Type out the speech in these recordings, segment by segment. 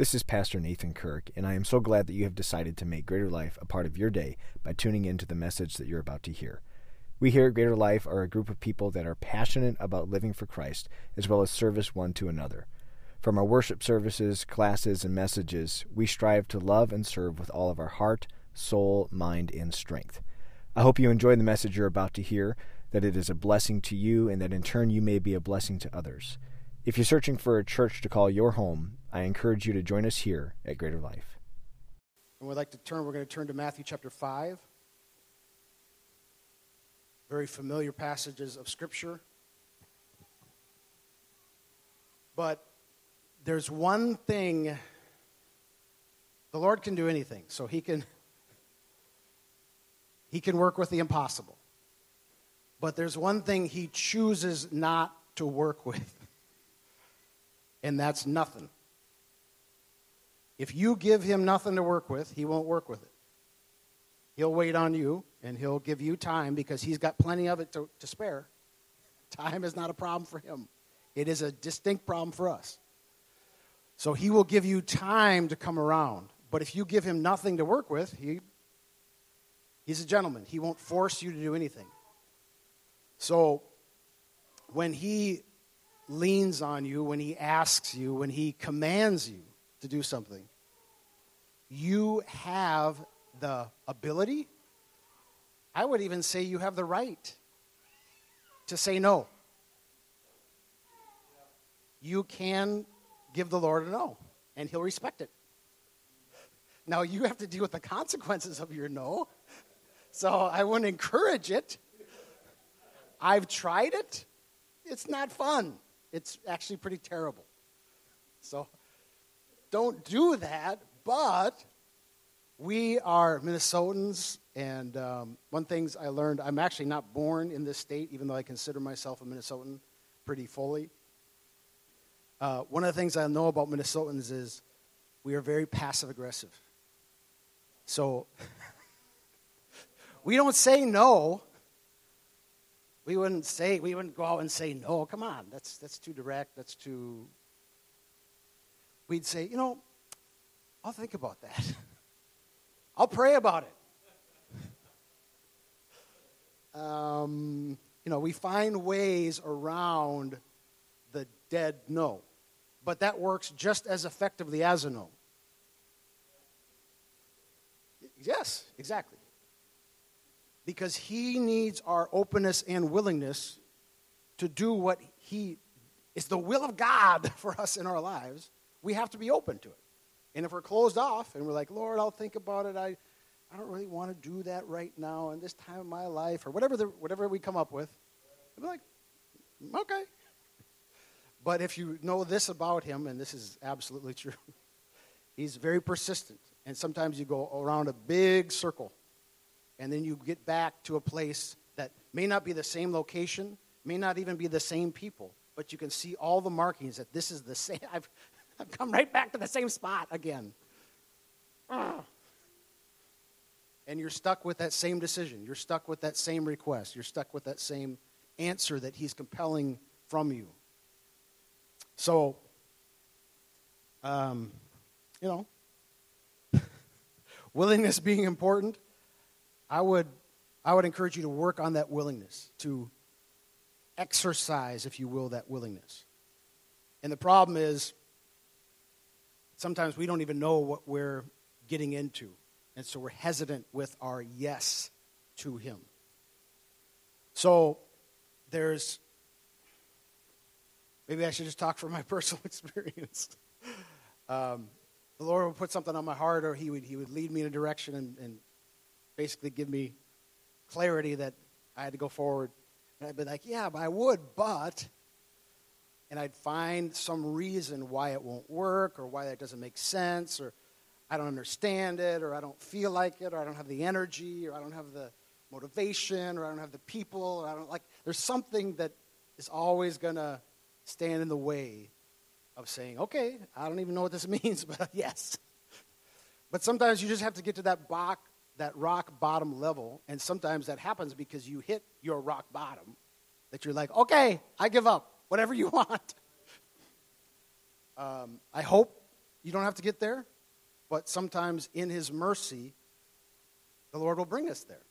This is Pastor Nathan Kirk, and I am so glad that you have decided to make Greater Life a part of your day by tuning in to the message that you're about to hear. We here at Greater Life are a group of people that are passionate about living for Christ as well as service one to another. From our worship services, classes, and messages, we strive to love and serve with all of our heart, soul, mind, and strength. I hope you enjoy the message you're about to hear, that it is a blessing to you, and that in turn you may be a blessing to others. If you're searching for a church to call your home, I encourage you to join us here at Greater Life. And we'd like to turn, we're going to turn to Matthew chapter 5. Very familiar passages of Scripture. But there's one thing the Lord can do anything. So he can he can work with the impossible. But there's one thing he chooses not to work with and that's nothing. If you give him nothing to work with, he won't work with it. He'll wait on you and he'll give you time because he's got plenty of it to, to spare. Time is not a problem for him, it is a distinct problem for us. So he will give you time to come around. But if you give him nothing to work with, he, he's a gentleman. He won't force you to do anything. So when he leans on you, when he asks you, when he commands you to do something, you have the ability, I would even say you have the right to say no. You can give the Lord a no, and he'll respect it. Now, you have to deal with the consequences of your no, so I wouldn't encourage it. I've tried it, it's not fun it's actually pretty terrible. So don't do that, but we are Minnesotans, and um, one things I learned, I'm actually not born in this state, even though I consider myself a Minnesotan pretty fully. Uh, one of the things I know about Minnesotans is we are very passive aggressive. So we don't say no, we wouldn't say, we wouldn't go out and say, no, come on, that's, that's too direct, that's too. We'd say, you know, I'll think about that. I'll pray about it. Um, you know, we find ways around the dead no. But that works just as effectively as a no. Yes, exactly because he needs our openness and willingness to do what he is the will of God for us in our lives. We have to be open to it. And if we're closed off and we're like, Lord, I'll think about it, I, I don't really want to do that right now in this time of my life, or whatever, the, whatever we come up with, we be like, mm, okay. But if you know this about him, and this is absolutely true, he's very persistent. And sometimes you go around a big circle and then you get back to a place that may not be the same location, may not even be the same people, but you can see all the markings that this is the same. I've, I've come right back to the same spot again. And you're stuck with that same decision. You're stuck with that same request. You're stuck with that same answer that he's compelling from you. So, um, you know, willingness being important I would, I would encourage you to work on that willingness, to exercise, if you will, that willingness. And the problem is, sometimes we don't even know what we're getting into. And so we're hesitant with our yes to Him. So there's, maybe I should just talk from my personal experience. Um, the Lord would put something on my heart, or He would, he would lead me in a direction and, and basically give me clarity that I had to go forward. And I'd be like, yeah, but I would, but. And I'd find some reason why it won't work or why that doesn't make sense or I don't understand it or I don't feel like it or I don't have the energy or I don't have the motivation or I don't have the people or I don't like. There's something that is always going to stand in the way of saying, okay, I don't even know what this means, but yes. But sometimes you just have to get to that box, that rock bottom level, and sometimes that happens because you hit your rock bottom, that you're like, okay, I give up, whatever you want. Um, I hope You don't have to get there, but sometimes in His mercy, the Lord will bring us there.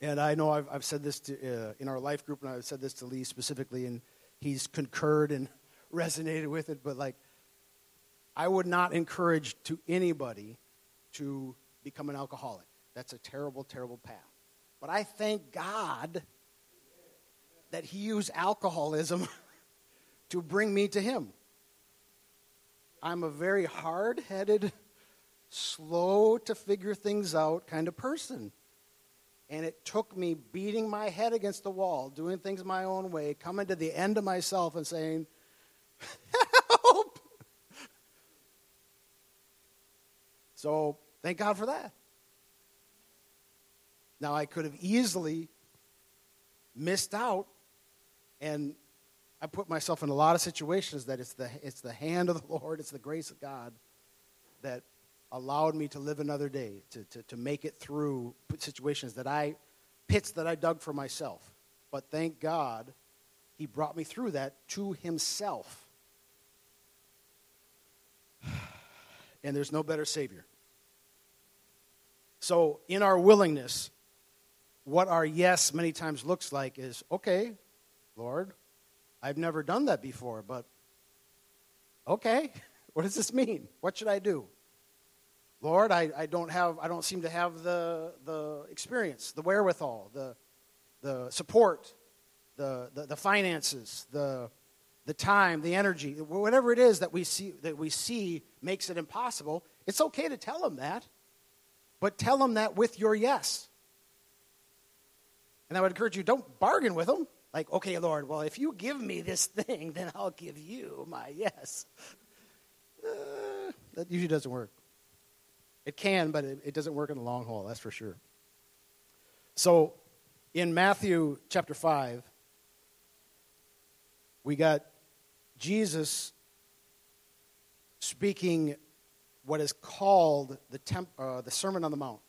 And I know I've, I've said this to, uh, in our life group, and I've said this to Lee specifically, and he's concurred and resonated with it. But like, I would not encourage to anybody to become an alcoholic. That's a terrible, terrible path. But I thank God that He used alcoholism to bring me to Him. I'm a very hard headed, slow to figure things out kind of person. And it took me beating my head against the wall, doing things my own way, coming to the end of myself and saying, Help! So thank God for that. Now, I could have easily missed out, and I put myself in a lot of situations that it's the, it's the hand of the Lord, it's the grace of God that allowed me to live another day, to, to, to make it through situations that I, pits that I dug for myself. But thank God, He brought me through that to Himself. And there's no better Savior. So, in our willingness, what our yes many times looks like is okay, Lord, I've never done that before, but okay, what does this mean? What should I do? Lord, I, I don't have I don't seem to have the the experience, the wherewithal, the the support, the the, the finances, the the time, the energy, whatever it is that we see that we see makes it impossible. It's okay to tell them that, but tell them that with your yes. And I would encourage you, don't bargain with him. Like, okay, Lord, well, if you give me this thing, then I'll give you my yes. Uh, that usually doesn't work. It can, but it, it doesn't work in the long haul, that's for sure. So in Matthew chapter 5, we got Jesus speaking what is called the, temp, uh, the Sermon on the Mount.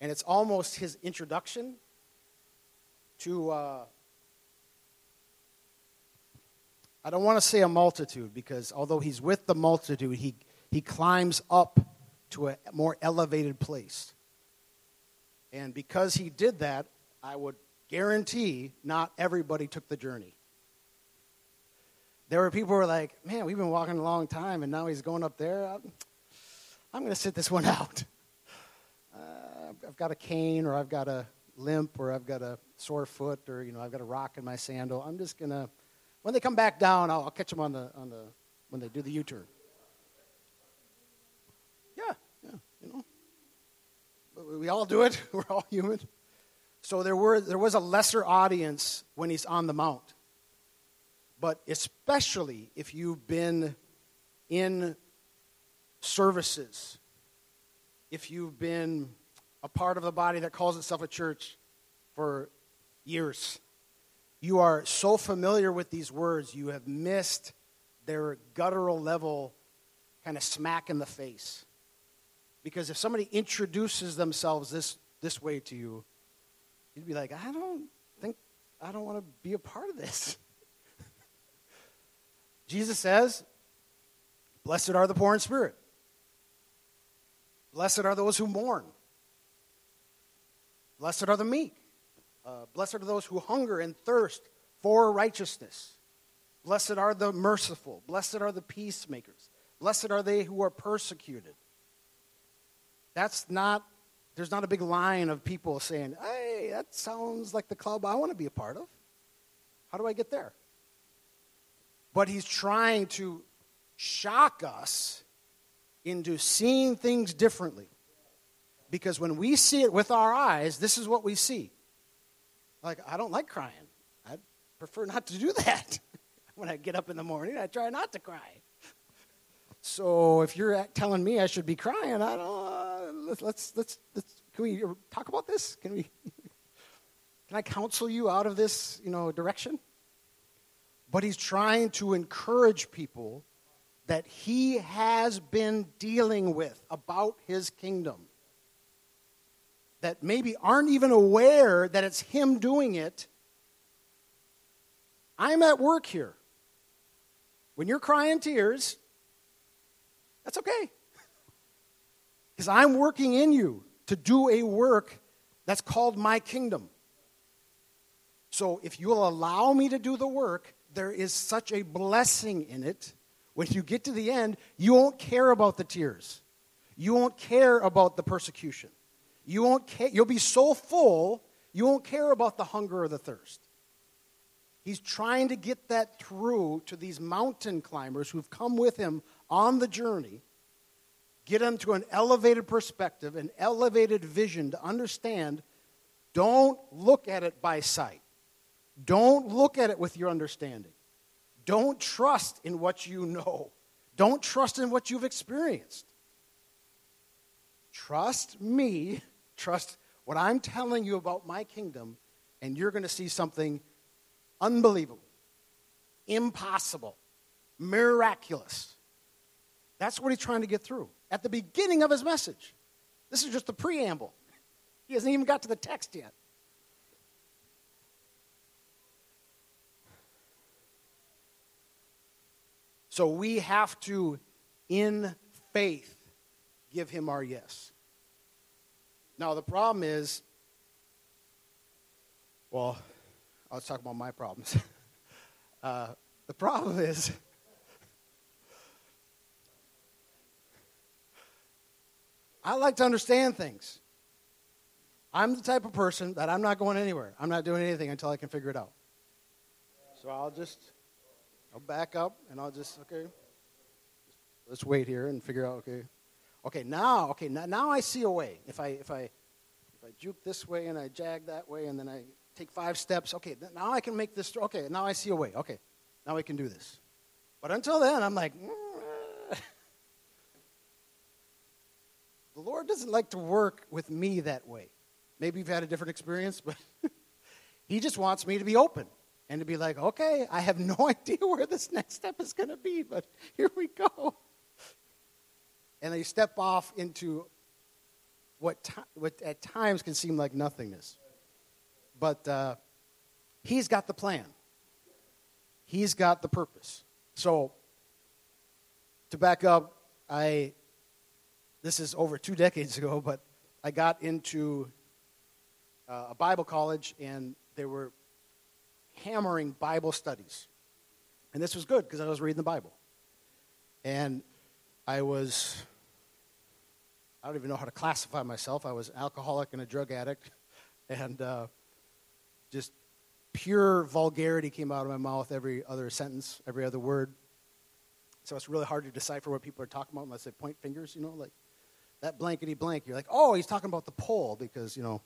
And it's almost his introduction to, uh, I don't want to say a multitude, because although he's with the multitude, he, he climbs up to a more elevated place. And because he did that, I would guarantee not everybody took the journey. There were people who were like, man, we've been walking a long time, and now he's going up there. I'm, I'm going to sit this one out. Uh, I've got a cane, or I've got a limp, or I've got a sore foot, or you know, I've got a rock in my sandal. I'm just going to, when they come back down, I'll, I'll catch them on the, on the, when they do the U-turn. Yeah, yeah, you know, we all do it. We're all human. So there were there was a lesser audience when he's on the mount. But especially if you've been in services, if you've been a part of the body that calls itself a church for years, you are so familiar with these words, you have missed their guttural level kind of smack in the face. Because if somebody introduces themselves this, this way to you, you'd be like, I don't think, I don't want to be a part of this. Jesus says, Blessed are the poor in spirit. Blessed are those who mourn. Blessed are the meek. Uh, blessed are those who hunger and thirst for righteousness. Blessed are the merciful. Blessed are the peacemakers. Blessed are they who are persecuted. That's not, there's not a big line of people saying, hey, that sounds like the club I want to be a part of. How do I get there? But he's trying to shock us into seeing things differently. Because when we see it with our eyes, this is what we see. Like, I don't like crying. I prefer not to do that. when I get up in the morning, I try not to cry. So if you're telling me I should be crying, I don't. Uh, let's, let's let's let's can we talk about this? Can we? Can I counsel you out of this, you know, direction? But he's trying to encourage people that he has been dealing with about his kingdom. That maybe aren't even aware that it's him doing it. I'm at work here. When you're crying tears, That's okay. Because I'm working in you to do a work that's called my kingdom. So if you'll allow me to do the work, there is such a blessing in it. When you get to the end, you won't care about the tears. You won't care about the persecution. You won't care. You'll be so full, you won't care about the hunger or the thirst. He's trying to get that through to these mountain climbers who've come with him on the journey, get them to an elevated perspective, an elevated vision to understand don't look at it by sight. Don't look at it with your understanding. Don't trust in what you know. Don't trust in what you've experienced. Trust me. Trust what I'm telling you about my kingdom, and you're going to see something unbelievable, impossible, miraculous. That's what he's trying to get through at the beginning of his message. This is just the preamble. He hasn't even got to the text yet. So we have to, in faith, give him our yes. Now, the problem is, well, I was talking about my problems. uh, the problem is, I like to understand things. I'm the type of person that I'm not going anywhere. I'm not doing anything until I can figure it out. So I'll just, I'll back up and I'll just, okay, let's wait here and figure out, okay, okay, now, okay, now, now I see a way. If I, if I, if I juke this way and I jag that way and then I take five steps, okay, now I can make this, okay, now I see a way. Okay, now I can do this. But until then, I'm like, mm. the Lord doesn't like to work with me that way. Maybe you've had a different experience, but He just wants me to be open and to be like, okay, I have no idea where this next step is going to be, but here we go. And they step off into what, t- what at times can seem like nothingness. But uh, he's got the plan, he's got the purpose. So, to back up, I, this is over two decades ago, but I got into uh, a Bible college and they were hammering Bible studies. And this was good because I was reading the Bible. And I was, I don't even know how to classify myself. I was alcoholic and a drug addict. And uh, just pure vulgarity came out of my mouth every other sentence, every other word. So it's really hard to decipher what people are talking about unless they point fingers, you know, like that blankety blank. You're like, oh, he's talking about the pole because, you know,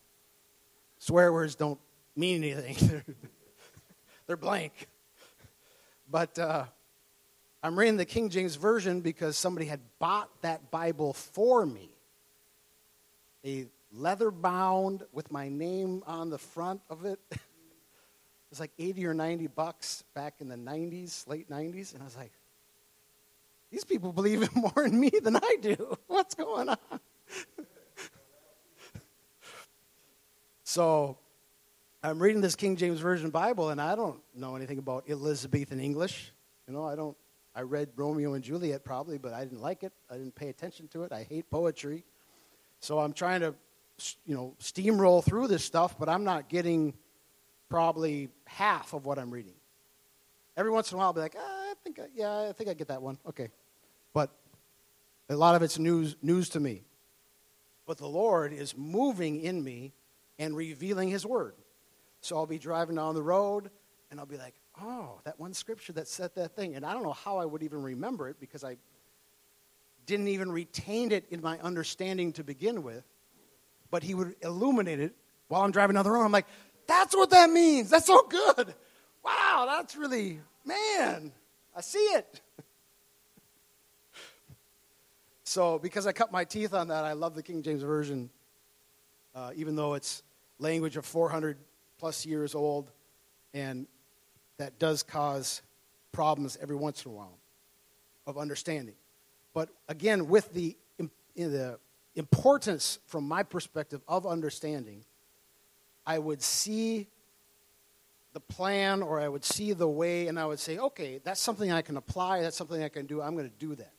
swear words don't mean anything. They're blank. But uh, I'm reading the King James Version because somebody had bought that Bible for me. A leather bound with my name on the front of it. it was like 80 or 90 bucks back in the 90s, late 90s. And I was like, these people believe in more in me than I do. What's going on? so I'm reading this King James Version Bible, and I don't know anything about Elizabethan English. You know, I don't. I read Romeo and Juliet probably, but I didn't like it. I didn't pay attention to it. I hate poetry. So I'm trying to you know, steamroll through this stuff, but I'm not getting probably half of what I'm reading. Every once in a while, I'll be like, ah, I think, I, yeah, I think I get that one. Okay, but a lot of it's news news to me. But the Lord is moving in me and revealing His Word. So I'll be driving down the road, and I'll be like, oh, that one scripture that said that thing, and I don't know how I would even remember it because I didn't even retain it in my understanding to begin with but he would illuminate it while I'm driving down the road. I'm like, that's what that means. That's so good. Wow, that's really, man, I see it. so, because I cut my teeth on that, I love the King James Version, uh, even though it's language of 400 plus years old, and that does cause problems every once in a while of understanding. But again, with the, the importance, from my perspective, of understanding, I would see the plan or I would see the way and I would say, okay, that's something I can apply, that's something I can do, I'm going to do that.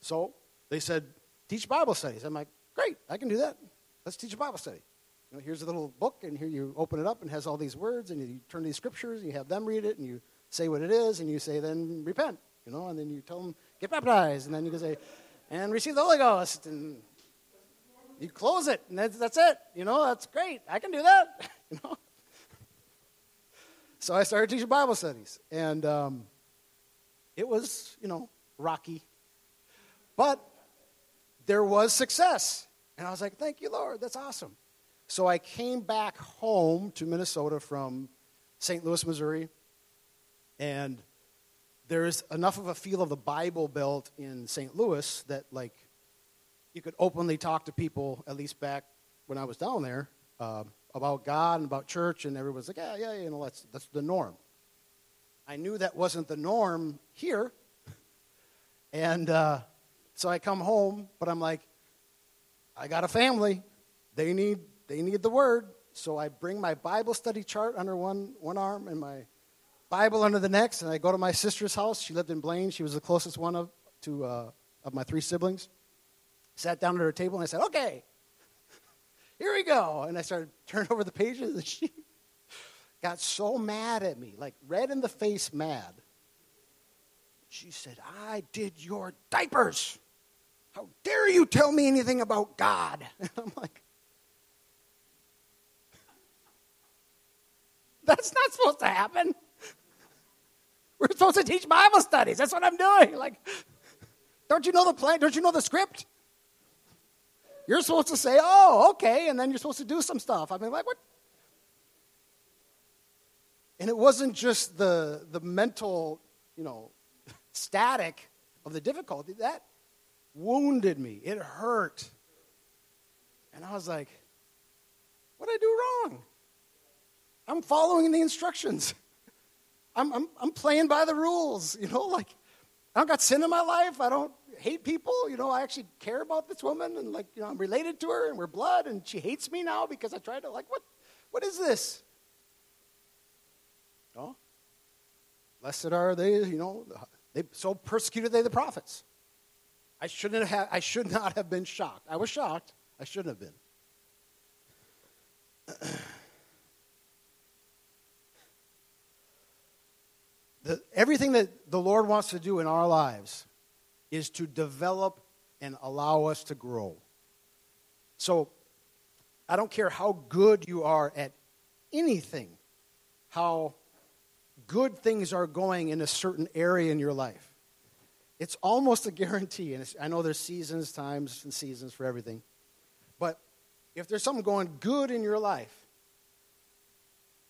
So they said, teach Bible studies. I'm like, great, I can do that. Let's teach a Bible study. You know, here's a little book, and here you open it up and it has all these words, and you turn to these scriptures, and you have them read it, and you say what it is, and you say, then repent, you know, and then you tell them, get baptized, and then you can say, and receive the Holy Ghost, and you close it, and that's, that's it. You know, that's great. I can do that. you know. So I started teaching Bible studies, and um, it was, you know, rocky, but there was success. And I was like, thank you, Lord. That's awesome. So I came back home to Minnesota from St. Louis, Missouri, and there is enough of a feel of the Bible Belt in St. Louis that, like, you could openly talk to people, at least back when I was down there, uh, about God and about church, and everyone's like, yeah, yeah, you know, that's, that's the norm. I knew that wasn't the norm here, and uh, so I come home, but I'm like, I got a family. They need they need the word. So I bring my Bible study chart under one, one arm and my Bible under the next, and I go to my sister's house. She lived in Blaine. She was the closest one of, to, uh, of my three siblings. Sat down at her table and I said, okay, here we go. And I started turning over the pages, and she got so mad at me, like red in the face mad. She said, I did your diapers. How dare you tell me anything about God? And I'm like, That's not supposed to happen. We're supposed to teach Bible studies. That's what I'm doing. Like, don't you know the plan? Don't you know the script? You're supposed to say, oh, okay, and then you're supposed to do some stuff. I mean, like, what? And it wasn't just the, the mental, you know, static of the difficulty. That wounded me. It hurt. And I was like, what did I do wrong? I'm following the instructions. I'm, I'm, I'm playing by the rules, you know, like I don't got sin in my life. I don't hate people. You know, I actually care about this woman and like, you know, I'm related to her and we're blood and she hates me now because I tried to like, what, what is this? Oh, blessed are they, you know, they so persecuted they the prophets. I shouldn't have, I should not have been shocked. I was shocked. I shouldn't have been. the, everything that the Lord wants to do in our lives is to develop and allow us to grow. So, I don't care how good you are at anything, how good things are going in a certain area in your life. It's almost a guarantee, and I know there's seasons, times, and seasons for everything. But if there's something going good in your life,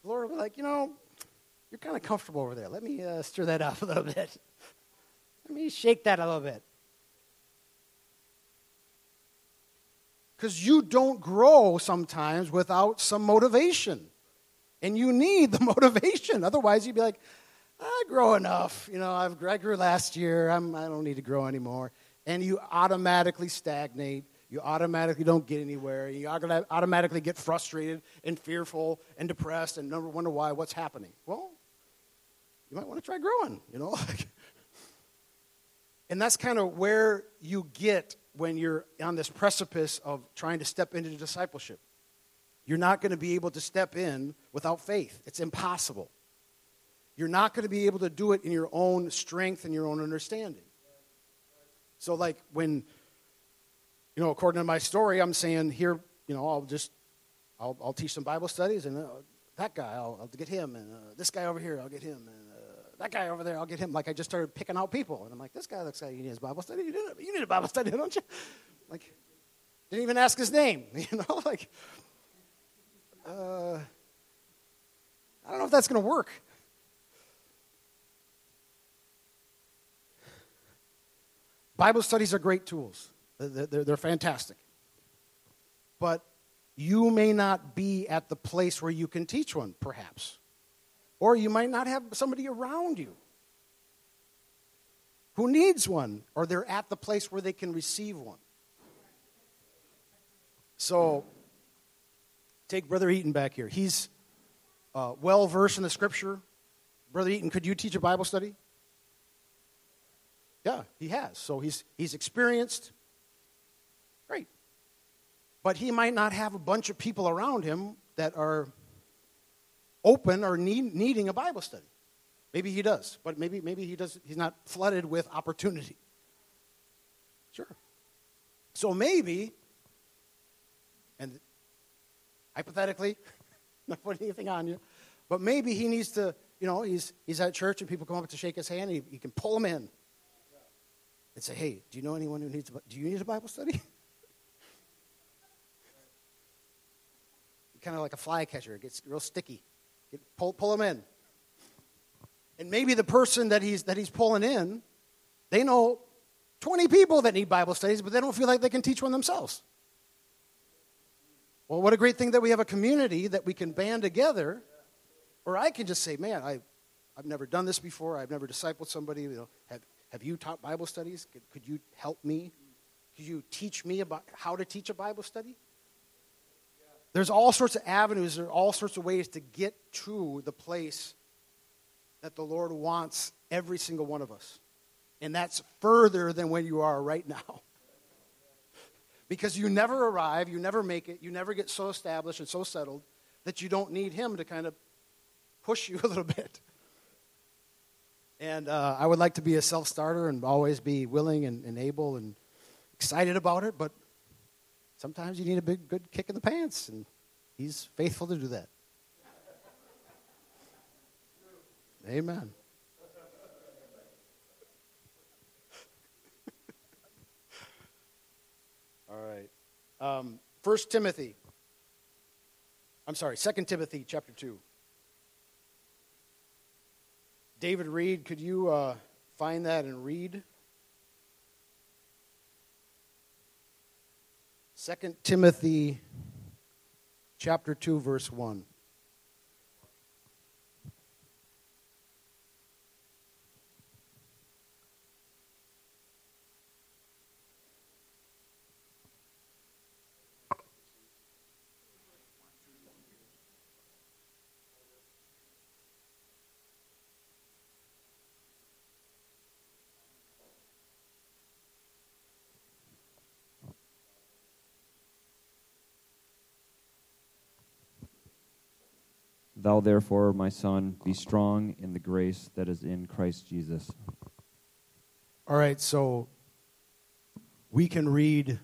the Lord will be like, you know, you're kind of comfortable over there. Let me uh, stir that up a little bit. Let me shake that a little bit. Because you don't grow sometimes without some motivation. And you need the motivation. Otherwise, you'd be like, I grow enough. You know, I've, I grew last year. I'm, I don't need to grow anymore. And you automatically stagnate. You automatically don't get anywhere. You automatically get frustrated and fearful and depressed and wonder why, what's happening. Well, you might want to try growing, you know? and that's kind of where you get when you're on this precipice of trying to step into discipleship. You're not going to be able to step in without faith. It's impossible. You're not going to be able to do it in your own strength and your own understanding. So, like, when, you know, according to my story, I'm saying here, you know, I'll just, I'll, I'll teach some Bible studies, and uh, that guy, I'll, I'll, get him, and uh, this guy over here, I'll get him, and that guy over there, I'll get him. Like I just started picking out people, and I'm like, this guy looks like he needs Bible study. You need, a, you need a Bible study, don't you? Like, didn't even ask his name. You know, like, uh, I don't know if that's going to work. Bible studies are great tools. They're, they're, they're fantastic. But you may not be at the place where you can teach one, perhaps. Or you might not have somebody around you who needs one, or they're at the place where they can receive one. So, take Brother Eaton back here. He's uh, well versed in the scripture. Brother Eaton, could you teach a Bible study? Yeah, he has. So he's, he's experienced, Great. But he might not have a bunch of people around him that are open or need, needing a Bible study. Maybe he does, but maybe, maybe he does, he's not flooded with opportunity. Sure. So maybe, and hypothetically, not putting anything on you, but maybe he needs to, you know, he's, he's at church and people come up to shake his hand, and he, he can pull him in and say, hey, do you know anyone who needs a, do you need a Bible study? kind of like a fly catcher. It gets real sticky. Pull, pull in. And maybe the person that he's, that he's pulling in, they know 20 people that need Bible studies, but they don't feel like they can teach one themselves. Well, what a great thing that we have a community that we can band together. Or I can just say, man, I, I've never done this before. I've never discipled somebody. You know, have, have you taught Bible studies? Could, could you help me? Could you teach me about how to teach a Bible study? There's all sorts of avenues, there are all sorts of ways to get to the place that the Lord wants every single one of us. And that's further than where you are right now. because you never arrive, you never make it, you never get so established and so settled that you don't need Him to kind of push you a little bit. And uh, I would like to be a self starter and always be willing and, and able and excited about it, but sometimes you need a big, good kick in the pants, and He's faithful to do that. Amen. All right. Um, 1 Timothy. I'm sorry, 2 Timothy chapter 2. David Reed, could you uh, find that and read? 2 Timothy chapter 2 verse 1. Thou therefore, my son, be strong in the grace that is in Christ Jesus. All right, so we can read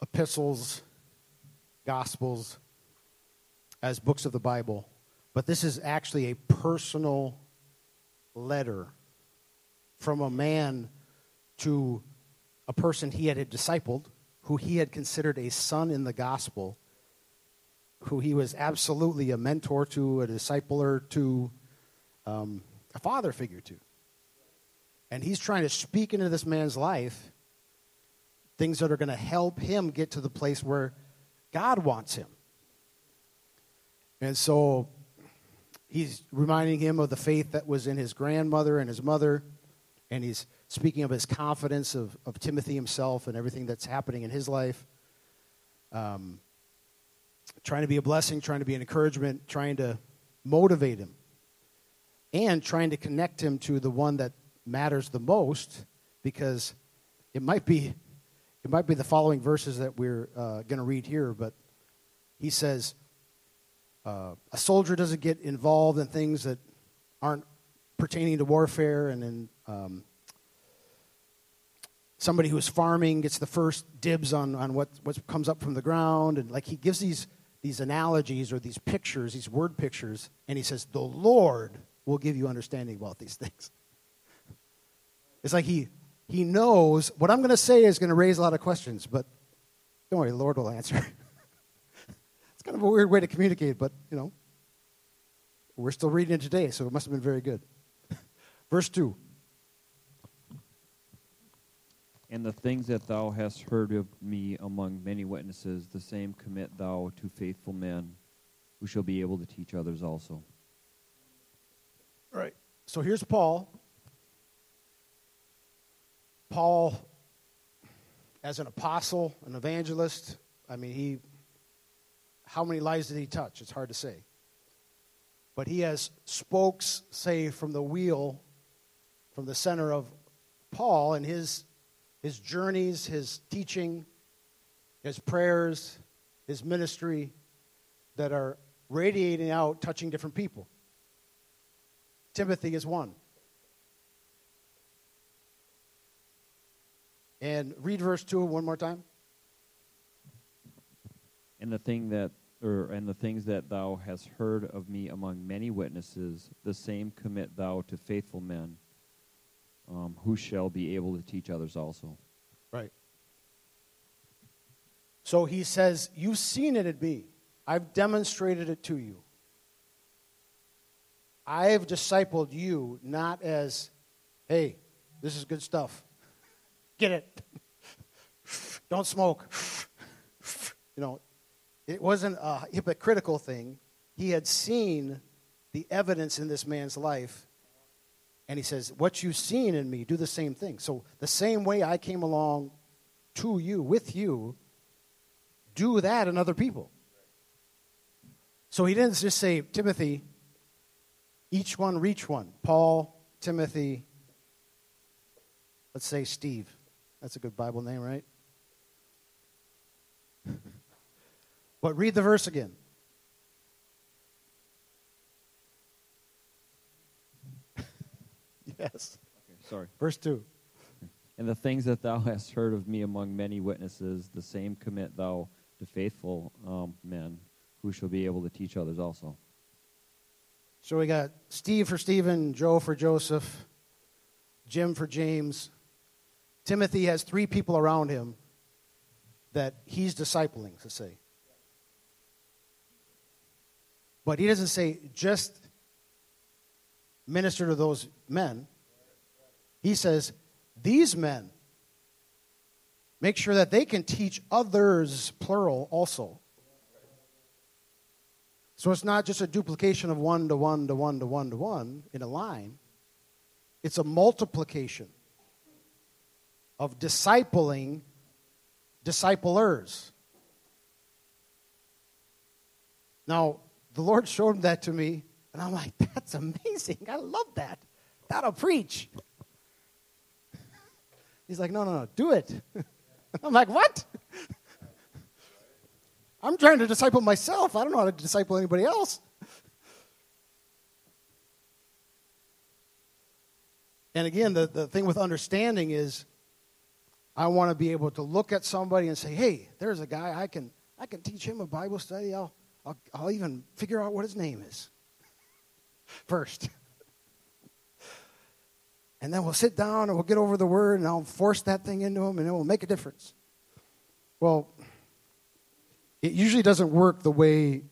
epistles, gospels as books of the Bible, but this is actually a personal letter from a man to a person he had discipled, who he had considered a son in the gospel who he was absolutely a mentor to, a discipler to, um, a father figure to. And he's trying to speak into this man's life things that are going to help him get to the place where God wants him. And so he's reminding him of the faith that was in his grandmother and his mother, and he's speaking of his confidence of, of Timothy himself and everything that's happening in his life. Um, trying to be a blessing, trying to be an encouragement, trying to motivate him, and trying to connect him to the one that matters the most because it might be it might be the following verses that we're uh, going to read here but he says uh, a soldier doesn't get involved in things that aren't pertaining to warfare and then um, somebody who's farming gets the first dibs on, on what, what comes up from the ground and like he gives these these analogies or these pictures, these word pictures, and he says, The Lord will give you understanding about these things. It's like he, he knows what I'm going to say is going to raise a lot of questions, but don't worry, the Lord will answer. it's kind of a weird way to communicate, but, you know, we're still reading it today, so it must have been very good. Verse 2. And the things that thou hast heard of me among many witnesses, the same commit thou to faithful men who shall be able to teach others also. All right. So here's Paul. Paul, as an apostle, an evangelist, I mean, he, how many lives did he touch? It's hard to say. But he has spokes, say, from the wheel, from the center of Paul and his his journeys, his teaching. his prayers, his ministry that are radiating out, touching different people. Timothy is one. And read verse 2 one more time. And the thing that or and the things that thou hast heard of me among many witnesses, the same commit thou to faithful men, um, who shall be able to teach others also. Right. So he says, You've seen it at me. I've demonstrated it to you. I have discipled you not as, hey, this is good stuff. Get it. Don't smoke. You know, it wasn't a hypocritical thing. He had seen the evidence in this man's life. And he says, What you've seen in me, do the same thing. So, the same way I came along to you, with you, do that in other people. So, he didn't just say, Timothy, each one reach one. Paul, Timothy, let's say Steve. That's a good Bible name, right? but read the verse again. Yes. Okay, sorry. Verse 2. And the things that thou hast heard of me among many witnesses, the same commit thou to faithful um, men, who shall be able to teach others also. So we got Steve for Stephen, Joe for Joseph, Jim for James. Timothy has three people around him that he's discipling, to say. But he doesn't say just minister to those men. He says, these men, make sure that they can teach others, plural, also. So it's not just a duplication of one to one to one to one to one in a line, it's a multiplication of discipling disciplers. Now, the Lord showed that to me, and I'm like, that's amazing. I love that. That'll preach. He's like, no, no, no, do it. I'm like, what? I'm trying to disciple myself. I don't know how to disciple anybody else. And again, the, the thing with understanding is I want to be able to look at somebody and say, hey, there's a guy I can I can teach him a Bible study. I'll I'll, I'll even figure out what his name is first. And then we'll sit down and we'll get over the word and I'll force that thing into him and it will make a difference. Well, it usually doesn't work the way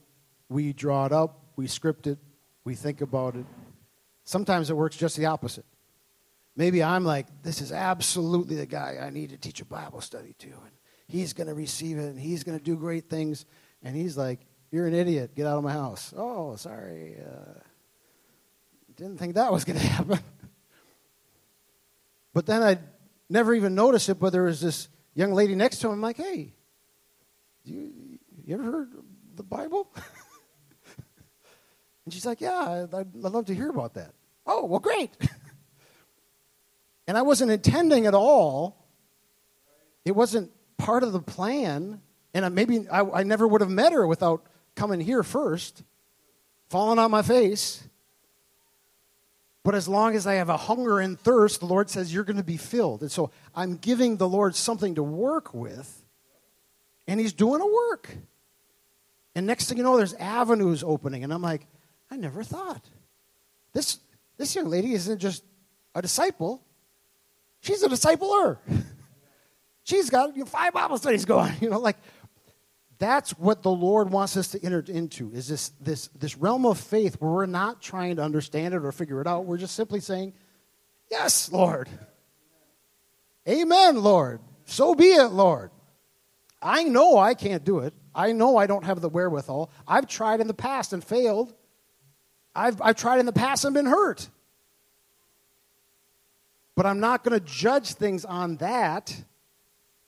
we draw it up, we script it, we think about it. Sometimes it works just the opposite. Maybe I'm like, this is absolutely the guy I need to teach a Bible study to. And he's going to receive it and he's going to do great things. And he's like, you're an idiot. Get out of my house. Oh, sorry. Uh, didn't think that was going to happen. but then I never even noticed it, but there was this young lady next to him. I'm like, hey, you, you ever heard the Bible? and she's like, yeah, I'd, I'd love to hear about that. Oh, well, great. and I wasn't intending at all. It wasn't part of the plan. And maybe I, I never would have met her without coming here first, falling on my face. But as long as I have a hunger and thirst, the Lord says, You're going to be filled. And so I'm giving the Lord something to work with, and He's doing a work. And next thing you know, there's avenues opening. And I'm like, I never thought. This, this young lady isn't just a disciple, she's a discipler. she's got you know, five Bible studies going. You know, like that's what the Lord wants us to enter into is this, this, this realm of faith where we're not trying to understand it or figure it out. We're just simply saying, Yes, Lord. Amen, Lord. So be it, Lord. I know I can't do it. I know I don't have the wherewithal. I've tried in the past and failed. I've, I've tried in the past and been hurt. But I'm not going to judge things on that.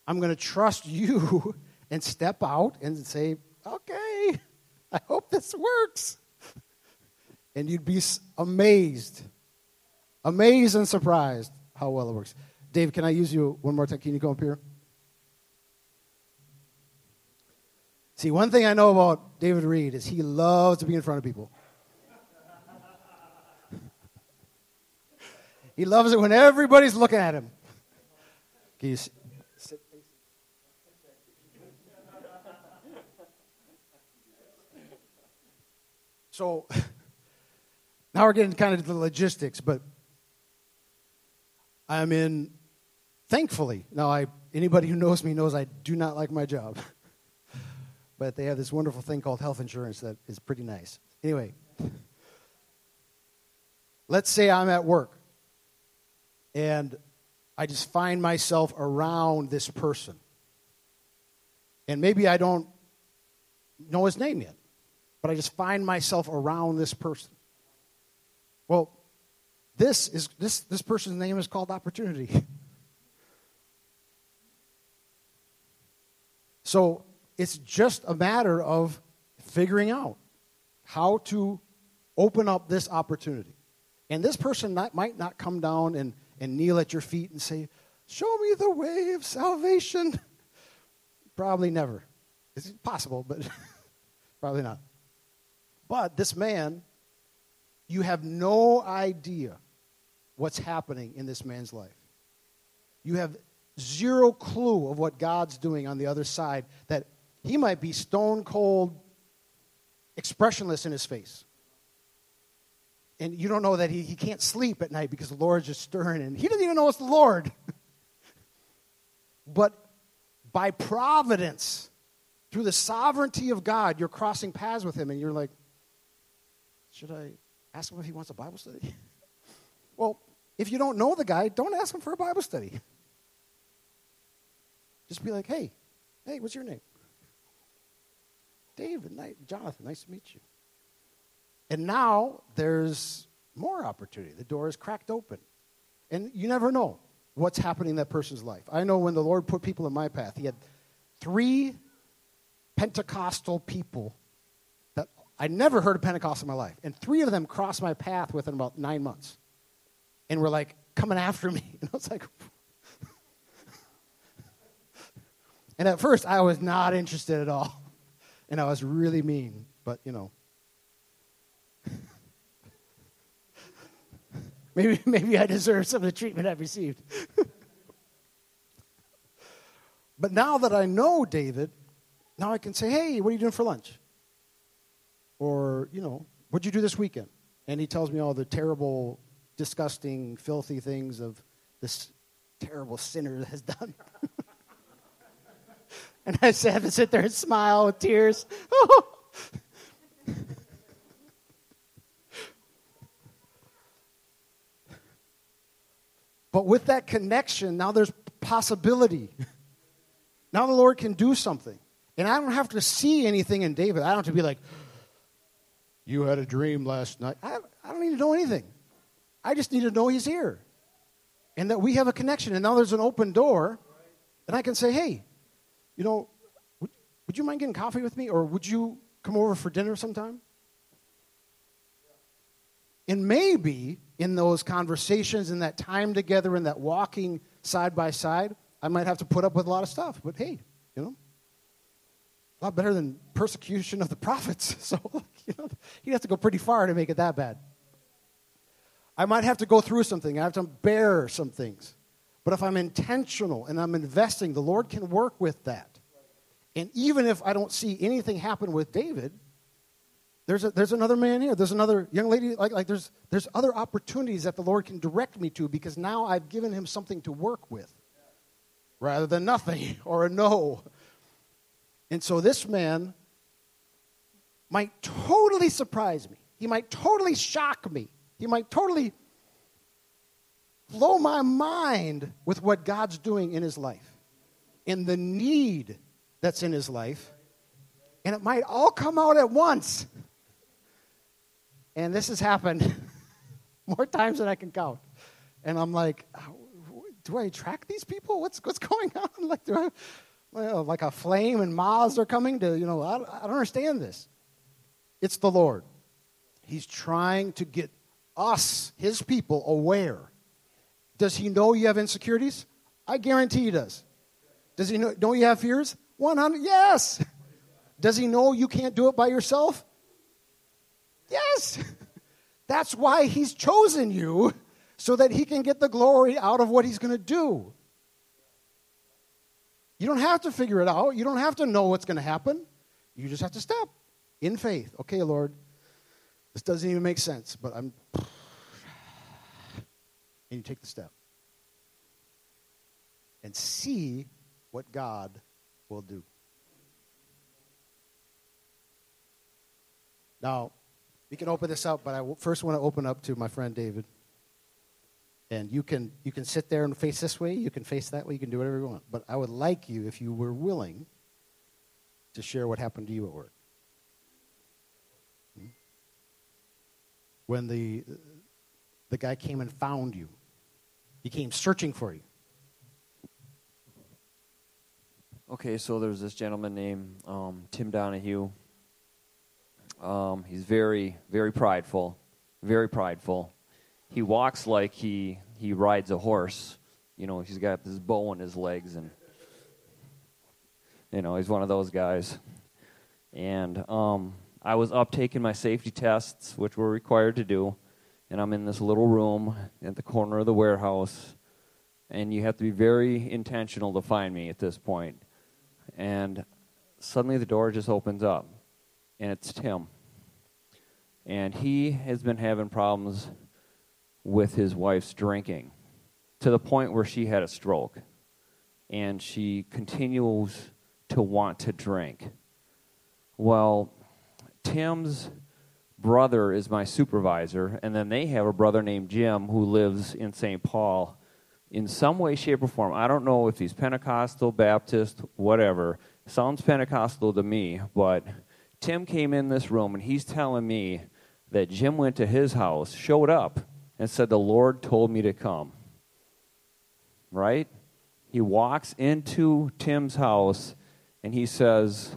I'm going to trust you and step out and say, okay, I hope this works. And you'd be amazed, amazed and surprised how well it works. Dave, can I use you one more time? Can you come up here? See, one thing I know about David Reed is he loves to be in front of people. he loves it when everybody's looking at him. Can you So now we're getting kind of the logistics, but I'm in, thankfully, now I, anybody who knows me knows I do not like my job. but they have this wonderful thing called health insurance that is pretty nice. Anyway, let's say I'm at work and I just find myself around this person. And maybe I don't know his name yet but I just find myself around this person. Well, this is this this person's name is called opportunity. so it's just a matter of figuring out how to open up this opportunity. And this person not, might not come down and, and kneel at your feet and say, Show me the way of salvation. Probably never. It's possible, but probably not. But this man, you have no idea what's happening in this man's life. You have zero clue of what God's doing on the other side, that he might be stone cold, expressionless in his face. And you don't know that he, he can't sleep at night because the Lord's just stirring, and he doesn't even know it's the Lord. but by providence, through the sovereignty of God, you're crossing paths with him, and you're like, should I ask him if he wants a Bible study? well, if you don't know the guy, don't ask him for a Bible study. Just be like, hey, hey, what's your name? David, Jonathan, nice to meet you. And now there's more opportunity. The door is cracked open. And you never know what's happening in that person's life. I know when the Lord put people in my path, He had three Pentecostal people I never heard of Pentecost in my life. And three of them crossed my path within about nine months and were like coming after me. And I was like, and at first I was not interested at all. And I was really mean, but you know. maybe, maybe I deserve some of the treatment I've received. but now that I know David, now I can say, hey, what are you doing for lunch? Or, you know, what'd you do this weekend? And he tells me all the terrible, disgusting, filthy things of this terrible sinner has done. and I have to sit there and smile with tears. but with that connection, now there's possibility. Now the Lord can do something. And I don't have to see anything in David. I don't have to be like, you had a dream last night. I, I don't need to know anything. I just need to know he's here and that we have a connection. And now there's an open door, and I can say, hey, you know, would, would you mind getting coffee with me? Or would you come over for dinner sometime? And maybe in those conversations, in that time together, in that walking side by side, I might have to put up with a lot of stuff. But hey, you know, a lot better than persecution of the prophets. So, you know, he'd have to go pretty far to make it that bad. I might have to go through something. I have to bear some things. But if I'm intentional and I'm investing, the Lord can work with that. And even if I don't see anything happen with David, there's, a, there's another man here. There's another young lady. Like, like there's, there's other opportunities that the Lord can direct me to because now I've given him something to work with rather than nothing or a no. And so this man might totally surprise me. He might totally shock me. He might totally blow my mind with what God's doing in his life and the need that's in his life. And it might all come out at once. And this has happened more times than I can count. And I'm like, do I attract these people? What's, what's going on? Like, do I, like a flame and moths are coming to, you know, I, I don't understand this. It's the Lord. He's trying to get us, his people, aware. Does he know you have insecurities? I guarantee he does. Does he know, don't you have fears? 100, yes. Does he know you can't do it by yourself? Yes. That's why he's chosen you, so that he can get the glory out of what he's going to do. You don't have to figure it out. You don't have to know what's going to happen. You just have to step in faith. Okay, Lord, this doesn't even make sense, but I'm. And you take the step. And see what God will do. Now, we can open this up, but I first want to open up to my friend David. And you can, you can sit there and face this way, you can face that way, you can do whatever you want. But I would like you, if you were willing, to share what happened to you at work. Hmm? When the, the guy came and found you, he came searching for you. Okay, so there's this gentleman named um, Tim Donahue. Um, he's very, very prideful, very prideful. He walks like he he rides a horse. You know, he's got this bow in his legs, and you know he's one of those guys. And um, I was up taking my safety tests, which we're required to do, and I'm in this little room at the corner of the warehouse, and you have to be very intentional to find me at this point. point and suddenly the door just opens up, and it's Tim. And he has been having problems with his wife's drinking to the point where she had a stroke. And she continues to want to drink. Well, Tim's brother is my supervisor, and then they have a brother named Jim who lives in St. Paul in some way, shape, or form. I don't know if he's Pentecostal, Baptist, whatever. Sounds Pentecostal to me, but Tim came in this room and he's telling me that Jim went to his house, showed up, and said, The Lord told me to come. Right? He walks into Tim's house and he says,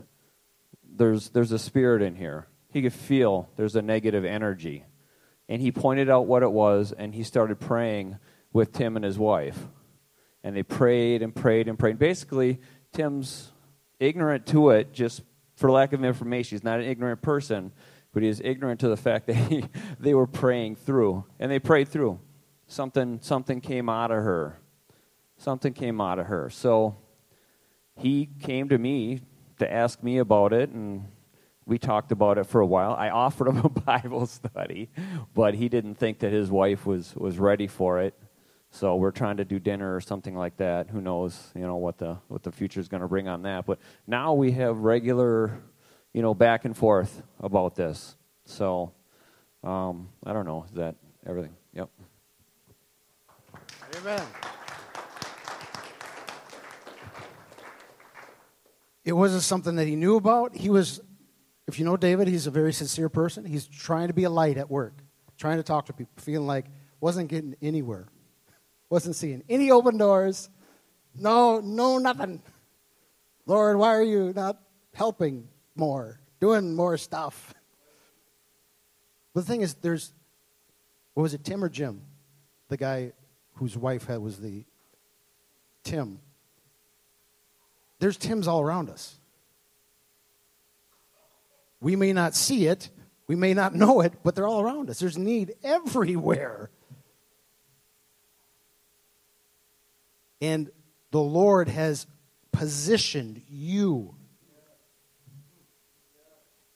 There's, there's a spirit in here. He could feel there's a negative energy. And he pointed out what it was and he started praying with Tim and his wife. And they prayed and prayed and prayed. Basically, Tim's ignorant to it just for lack of information. He's not an ignorant person, but he is ignorant to the fact that he, they were praying through. And they prayed through. Something, something came out of her. Something came out of her. So he came to me to ask me about it, and we talked about it for a while. I offered him a Bible study, but he didn't think that his wife was, was ready for it. So we're trying to do dinner or something like that. Who knows, you know, what the what the future is going to bring on that. But now we have regular, you know, back and forth about this. So um, I don't know. Is that everything? Yep. Amen. It wasn't something that he knew about. He was, if you know David, he's a very sincere person. He's trying to be a light at work, trying to talk to people, feeling like wasn't getting anywhere. Wasn't seeing any open doors. No, no, nothing. Lord, why are you not helping more, doing more stuff? But the thing is, there's, what was it, Tim or Jim? The guy whose wife had was the Tim. There's Tims all around us. We may not see it, we may not know it, but they're all around us. There's need everywhere. And the Lord has positioned you.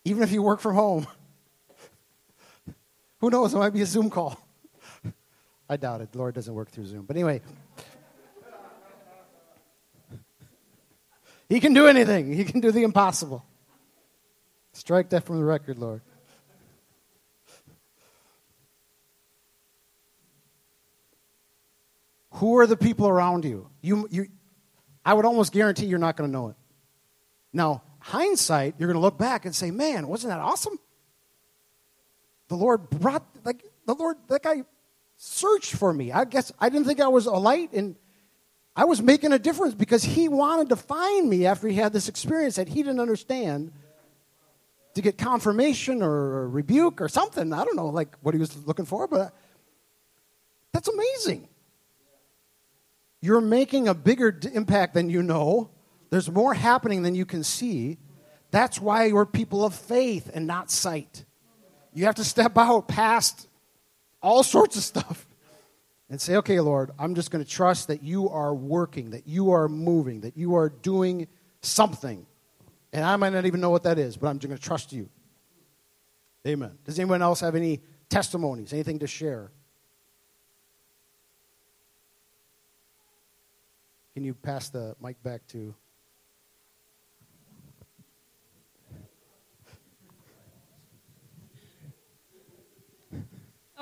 Even if you work from home. Who knows? It might be a Zoom call. I doubt it. The Lord doesn't work through Zoom. But anyway, He can do anything, He can do the impossible. Strike that from the record, Lord. Who are the people around you? You, you I would almost guarantee you're not going to know it. Now, hindsight, you're going to look back and say, man, wasn't that awesome? The Lord brought, like, the Lord, that guy searched for me. I guess I didn't think I was a light, and I was making a difference because he wanted to find me after he had this experience that he didn't understand to get confirmation or rebuke or something. I don't know, like what he was looking for, but that's amazing. You're making a bigger impact than you know. There's more happening than you can see. That's why we're people of faith and not sight. You have to step out past all sorts of stuff and say, okay, Lord, I'm just going to trust that you are working, that you are moving, that you are doing something. And I might not even know what that is, but I'm just going to trust you. Amen. Does anyone else have any testimonies, anything to share? Can you pass the mic back to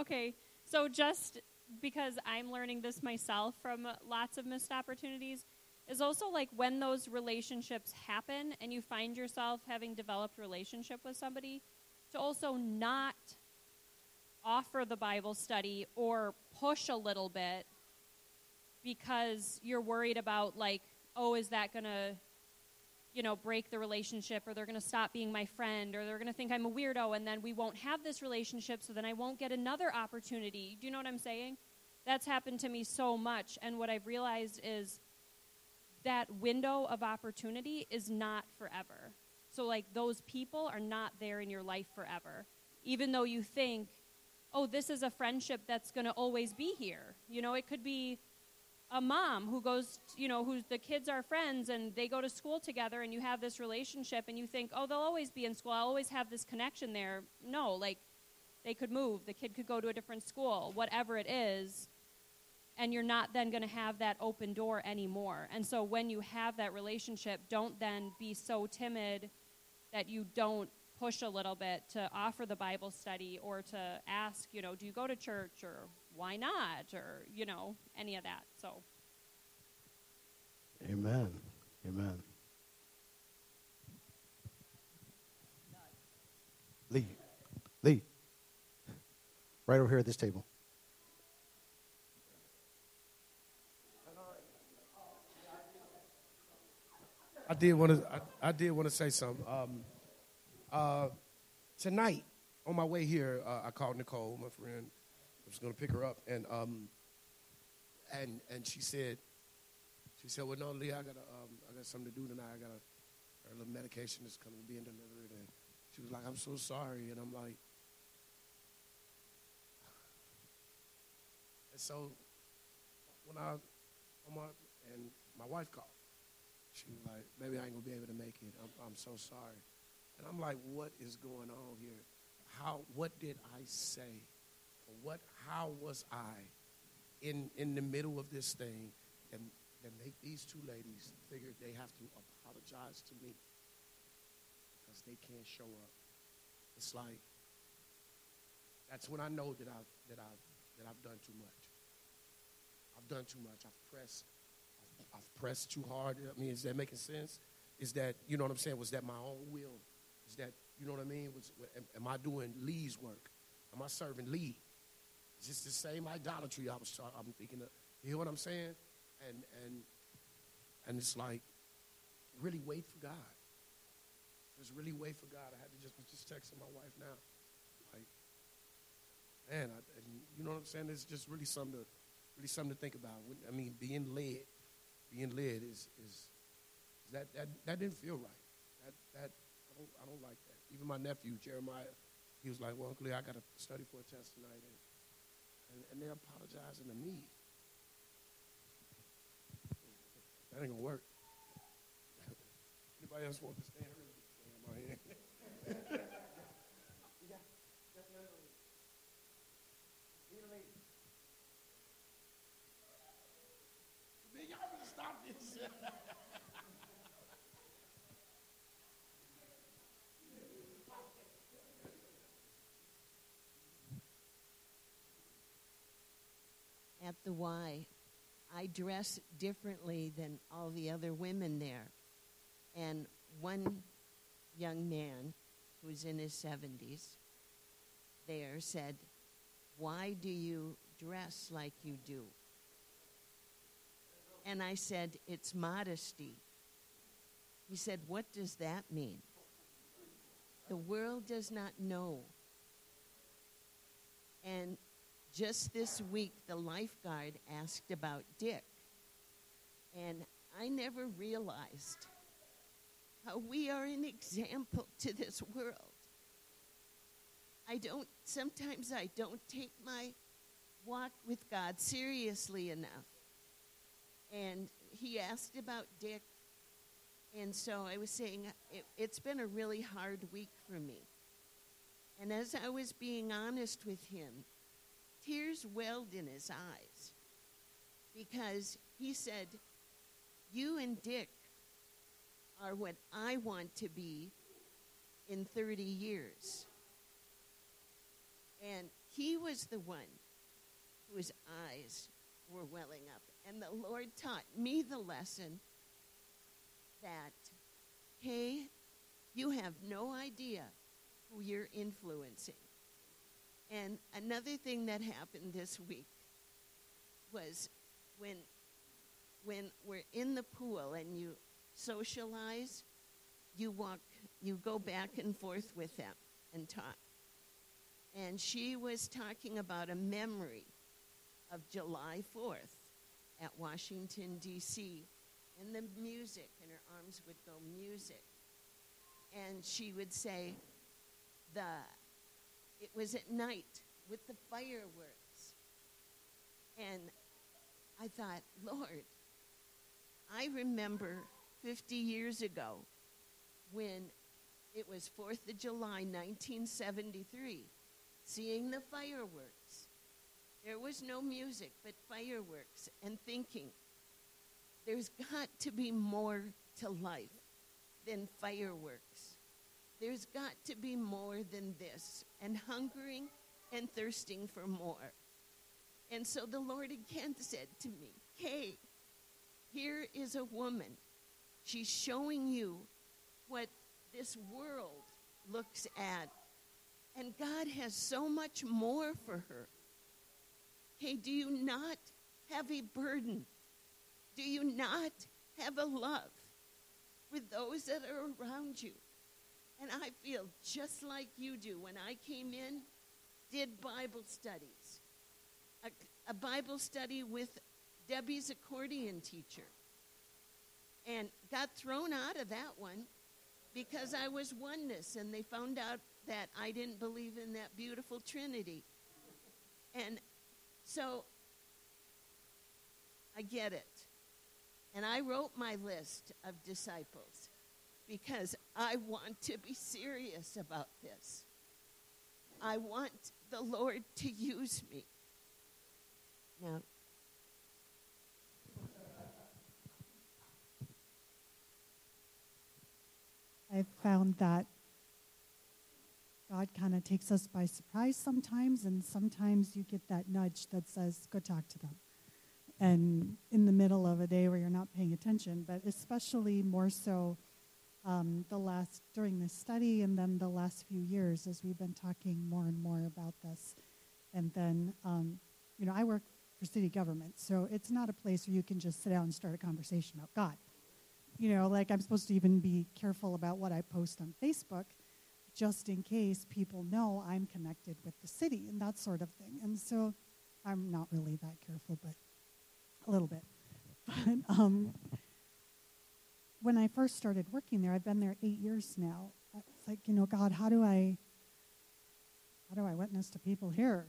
Okay, so just because I'm learning this myself from lots of missed opportunities, is also like when those relationships happen and you find yourself having developed relationship with somebody, to also not offer the Bible study or push a little bit because you're worried about like, oh, is that gonna you know, break the relationship or they're going to stop being my friend or they're going to think I'm a weirdo and then we won't have this relationship so then I won't get another opportunity. Do you know what I'm saying? That's happened to me so much and what I've realized is that window of opportunity is not forever. So like those people are not there in your life forever. Even though you think, "Oh, this is a friendship that's going to always be here." You know, it could be a mom who goes, you know, who the kids are friends and they go to school together and you have this relationship and you think, oh, they'll always be in school. I'll always have this connection there. No, like they could move. The kid could go to a different school, whatever it is. And you're not then going to have that open door anymore. And so when you have that relationship, don't then be so timid that you don't push a little bit to offer the Bible study or to ask, you know, do you go to church or why not? Or, you know, any of that. So. Amen. Amen. Lee. Lee. Right over here at this table. I did want to. I, I, did want to say something. Um, uh, tonight, on my way here, uh, I called Nicole, my friend, I was going to pick her up, and um, and and she said, she said, "Well, no, Lee, I got um, I got something to do tonight. I got a, little medication that's coming being delivered." And she was like, "I'm so sorry," and I'm like, and so when I, on my, and my wife called, she was like, "Maybe I ain't gonna be able to make it. I'm, I'm so sorry," and I'm like, "What is going on here? How? What did I say?" what, how was I in, in the middle of this thing and, and make these two ladies figure they have to apologize to me because they can't show up. It's like, that's when I know that I've, that I've, that I've done too much. I've done too much. I've pressed, I've, I've pressed too hard. I mean, is that making sense? Is that, you know what I'm saying? Was that my own will? Is that, you know what I mean? Was, am I doing Lee's work? Am I serving Lee? just the same idolatry I was I'm thinking of. You hear what I'm saying? And and and it's like really wait for God. Just really wait for God. I had to just just texting my wife now. Like, man, I, you know what I'm saying? It's just really something to really something to think about. I mean, being led, being led is, is that that that didn't feel right. That that I don't I don't like that. Even my nephew Jeremiah, he was like, "Well, Uncle, I got to study for a test tonight." And, and, and they're apologizing to me. That ain't gonna work. Anybody else want to stand? Hand. yeah, definitely. Man, y'all better stop this. At the Y, I dress differently than all the other women there. And one young man who's in his 70s there said, Why do you dress like you do? And I said, It's modesty. He said, What does that mean? The world does not know. And just this week, the lifeguard asked about Dick. And I never realized how we are an example to this world. I don't, sometimes I don't take my walk with God seriously enough. And he asked about Dick. And so I was saying, it, it's been a really hard week for me. And as I was being honest with him, tears welled in his eyes because he said, You and Dick are what I want to be in 30 years. And he was the one whose eyes were welling up. And the Lord taught me the lesson that, hey, you have no idea who you're influencing. And another thing that happened this week was when when we're in the pool and you socialize, you walk you go back and forth with them and talk. And she was talking about a memory of July 4th at Washington, D.C., and the music, and her arms would go music. And she would say, the, it was at night with the fireworks. And I thought, Lord, I remember 50 years ago when it was 4th of July, 1973, seeing the fireworks. There was no music but fireworks and thinking, there's got to be more to life than fireworks. There's got to be more than this, and hungering and thirsting for more. And so the Lord again said to me, Hey, here is a woman. She's showing you what this world looks at. And God has so much more for her. Hey, do you not have a burden? Do you not have a love for those that are around you? And I feel just like you do. When I came in, did Bible studies, a, a Bible study with Debbie's accordion teacher, and got thrown out of that one because I was oneness, and they found out that I didn't believe in that beautiful Trinity. And so I get it. And I wrote my list of disciples because I want to be serious about this. I want the Lord to use me. Now, I've found that God kind of takes us by surprise sometimes, and sometimes you get that nudge that says, go talk to them. And in the middle of a day where you're not paying attention, but especially more so um, the last, during this study and then the last few years as we've been talking more and more about this. And then, um, you know, I work for city government, so it's not a place where you can just sit down and start a conversation about God. You know, like I'm supposed to even be careful about what I post on Facebook just in case people know I'm connected with the city and that sort of thing. And so I'm not really that careful, but a little bit. But um, when I first started working there, I've been there eight years now. It's like, you know, God, how do I, how do I witness to people here?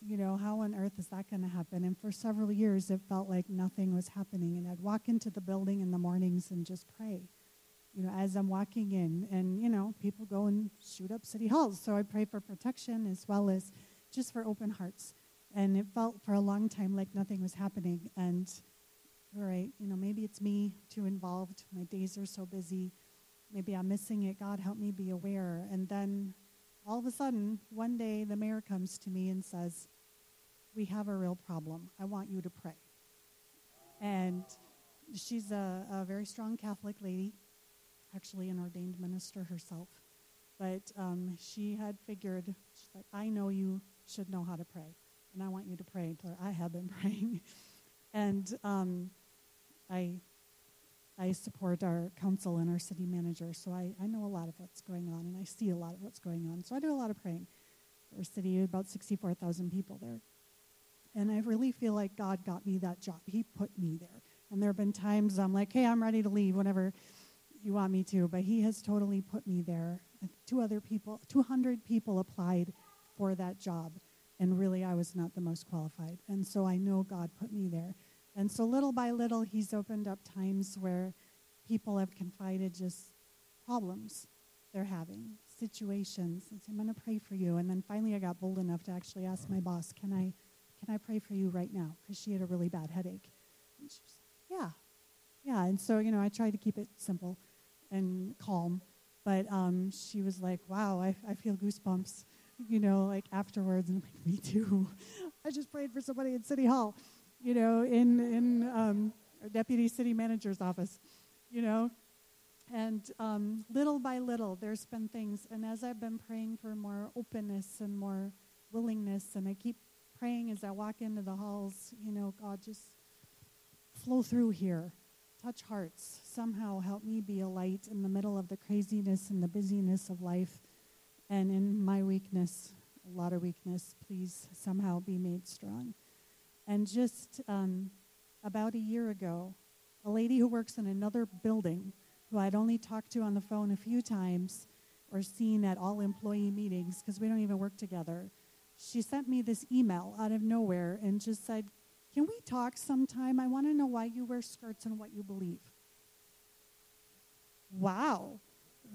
You know, how on earth is that going to happen? And for several years, it felt like nothing was happening. And I'd walk into the building in the mornings and just pray you know, as I'm walking in. And, you know, people go and shoot up city halls. So I pray for protection as well as just for open hearts. And it felt for a long time like nothing was happening. And, all right, you know, maybe it's me too involved. My days are so busy. Maybe I'm missing it. God, help me be aware. And then all of a sudden, one day the mayor comes to me and says, We have a real problem. I want you to pray. And she's a, a very strong Catholic lady actually an ordained minister herself. But um, she had figured, she's like, I know you should know how to pray. And I want you to pray. I have been praying. and um, I, I support our council and our city manager. So I, I know a lot of what's going on and I see a lot of what's going on. So I do a lot of praying. Our city, about 64,000 people there. And I really feel like God got me that job. He put me there. And there have been times I'm like, hey, I'm ready to leave, whenever you want me to, but he has totally put me there. Two other people, 200 people applied for that job, and really I was not the most qualified. And so I know God put me there. And so little by little, he's opened up times where people have confided just problems they're having, situations, and I'm going to pray for you. And then finally, I got bold enough to actually ask my boss, Can I, can I pray for you right now? Because she had a really bad headache. And she was like, Yeah. Yeah. And so, you know, I tried to keep it simple and calm. But um, she was like, Wow, I, I feel goosebumps, you know, like afterwards. And I'm like, Me too. I just prayed for somebody in City Hall, you know, in, in um, deputy city manager's office, you know, and um, little by little, there's been things. And as I've been praying for more openness and more willingness, and I keep praying as I walk into the halls, you know, God, just flow through here, touch hearts, somehow help me be a light in the middle of the craziness and the busyness of life. And in my weakness, a lot of weakness, please somehow be made strong. And just um, about a year ago, a lady who works in another building who I'd only talked to on the phone a few times or seen at all employee meetings because we don't even work together. She sent me this email out of nowhere and just said, Can we talk sometime? I want to know why you wear skirts and what you believe. Wow.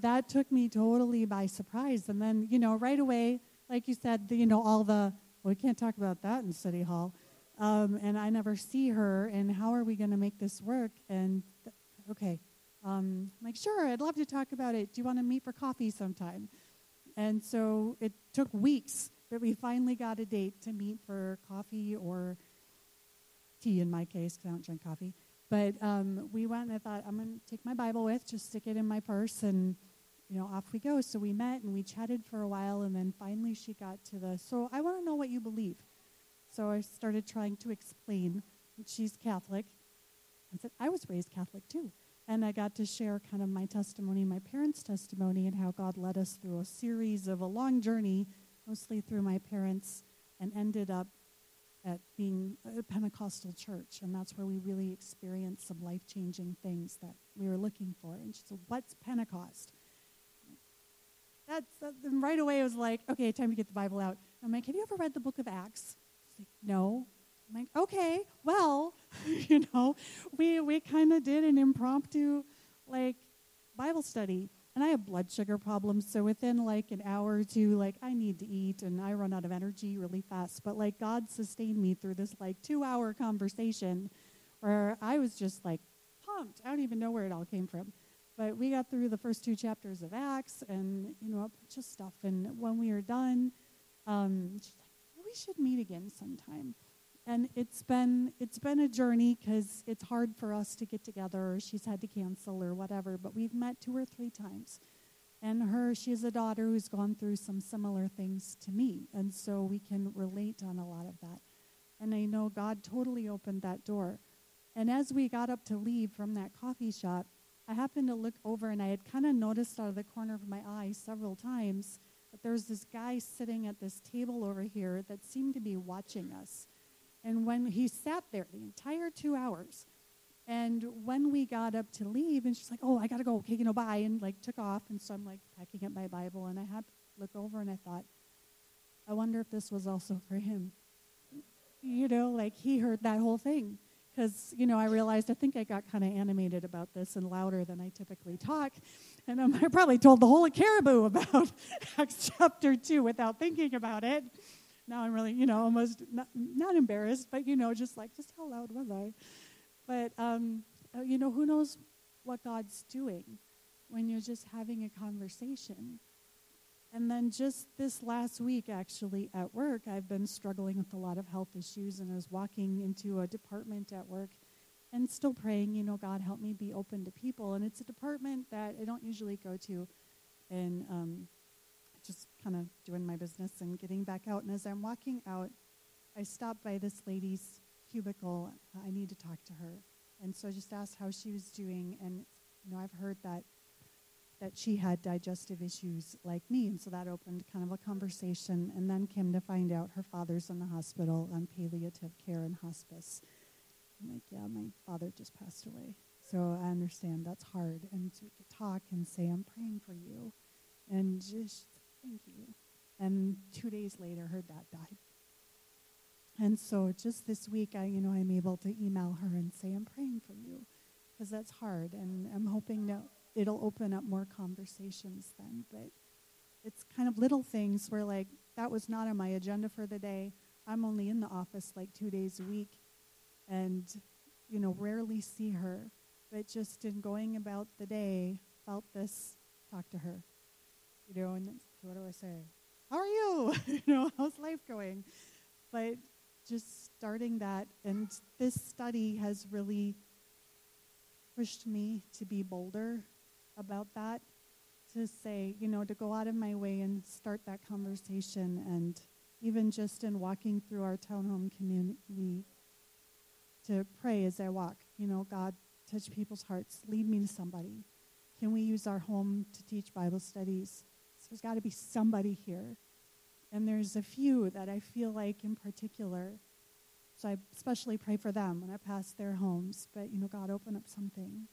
That took me totally by surprise. And then, you know, right away, like you said, the, you know, all the, well, we can't talk about that in City Hall. Um, and I never see her, and how are we going to make this work? And, th- okay, um, I'm like, sure, I'd love to talk about it. Do you want to meet for coffee sometime? And so it took weeks, but we finally got a date to meet for coffee or tea in my case, because I don't drink coffee. But um, we went and I thought, I'm going to take my Bible with, just stick it in my purse, and, you know, off we go. So we met and we chatted for a while, and then finally she got to the, so I want to know what you believe. So I started trying to explain. That she's Catholic. I said, I was raised Catholic too. And I got to share kind of my testimony, my parents' testimony, and how God led us through a series of a long journey, mostly through my parents, and ended up at being a Pentecostal church. And that's where we really experienced some life changing things that we were looking for. And she said, What's Pentecost? That's, uh, that, and right away, I was like, Okay, time to get the Bible out. I'm like, Have you ever read the book of Acts? Like, No. I'm like, okay, well, you know, we we kind of did an impromptu like Bible study. And I have blood sugar problems, so within like an hour or two, like I need to eat and I run out of energy really fast. But like God sustained me through this like two hour conversation where I was just like pumped. I don't even know where it all came from. But we got through the first two chapters of Acts and, you know, a bunch of stuff. And when we were done, um, she's like, we should meet again sometime. And it's been it's been a journey because it's hard for us to get together. Or she's had to cancel or whatever but we've met two or three times. And her she has a daughter who's gone through some similar things to me and so we can relate on a lot of that. And i know god totally opened that door. And as we got up to leave from that coffee shop i happened to look over and i had kind of noticed out of the corner of my eye several times that there was this guy sitting at this table over here that seemed to be watching us and when he sat there the entire two hours, and when we got up to leave, and she's like, "Oh, I gotta go. Okay, you know, bye," and like took off. And so I'm like packing up my Bible, and I had to look over, and I thought, I wonder if this was also for him. You know, like he heard that whole thing. Because, you know, I realized I think I got kind of animated about this and louder than I typically talk. And um, I probably told the whole of Caribou about Acts chapter 2 without thinking about it now I'm really, you know, almost not, not embarrassed, but, you know, just like, just how loud was I? But, um, uh, you know, who knows what God's doing when you're just having a conversation. And then just this last week, actually, at work, I've been struggling with a lot of health issues, and I was walking into a department at work and still praying, you know, God, help me be open to people. And it's a department that I don't usually go to. And um, just kind of doing my business and getting back out. And as I'm walking out, I stopped by this lady's cubicle. I need to talk to her. And so I just asked how she was doing. And, you know, I've heard that that she had digestive issues like me. And so that opened kind of a conversation. And then came to find out her father's in the hospital on palliative care and hospice. I'm like, yeah, my father just passed away. So I understand that's hard. And so we could talk and say, I'm praying for you. And just thank you. And two days later, her dad died. And so just this week, I, you know, I'm able to email her and say, I'm praying for you. Because that's hard. And I'm hoping that it'll open up more conversations then. But it's kind of little things where, like, that was not on my agenda for the day. I'm only in the office like two days a week and, you know, rarely see her. But just in going about the day, felt this, talk to her. You know, and what do I say? How are you? you know, how's life going? But just starting that, and this study has really pushed me to be bolder about that, to say, you know, to go out of my way and start that conversation, and even just in walking through our townhome community, to pray as I walk, you know, God, touch people's hearts, lead me to somebody. Can we use our home to teach Bible studies? So there's got to be somebody here. And there's a few that I feel like in particular. So I especially pray for them when I pass their homes. But, you know, God, open up something.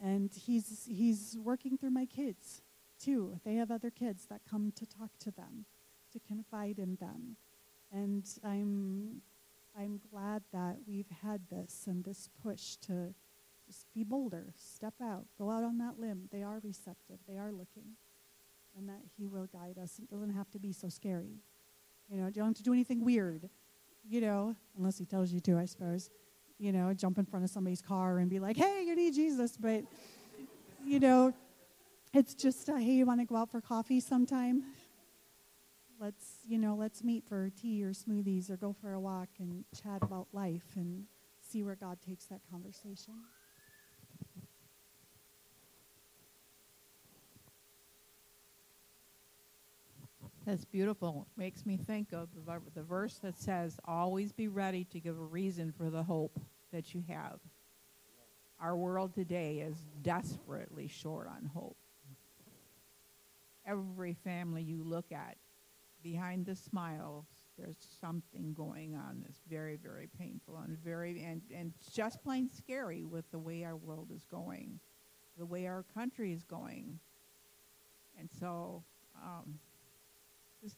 And he's, he's working through my kids, too. They have other kids that come to talk to them, to confide in them. And I'm, I'm glad that we've had this and this push to just be bolder, step out, go out on that limb. They are receptive, they are looking, and that He will guide us. It doesn't have to be so scary. You know, you don't have to do anything weird, you know, unless He tells you to, I suppose. You know, jump in front of somebody's car and be like, hey, you need Jesus. But, you know, it's just, uh, hey, you want to go out for coffee sometime? Let's, you know, let's meet for tea or smoothies or go for a walk and chat about life and see where God takes that conversation. That's beautiful. Makes me think of the, the verse that says, Always be ready to give a reason for the hope that you have. Our world today is desperately short on hope. Every family you look at, behind the smiles, there's something going on that's very, very painful and very and, and just plain scary with the way our world is going, the way our country is going. And so um, just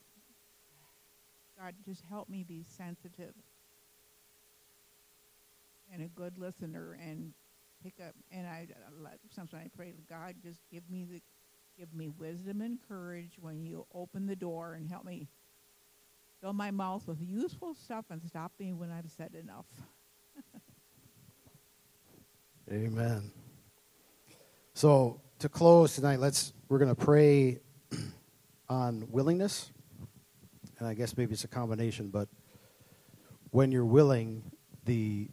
God, just help me be sensitive and a good listener and pick up. And I sometimes I pray, God, just give me the give me wisdom and courage when you open the door and help me fill my mouth with useful stuff and stop me when I've said enough. Amen. So to close tonight, let's we're going to pray on willingness and I guess maybe it's a combination, but when you're willing, the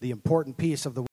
the important piece of the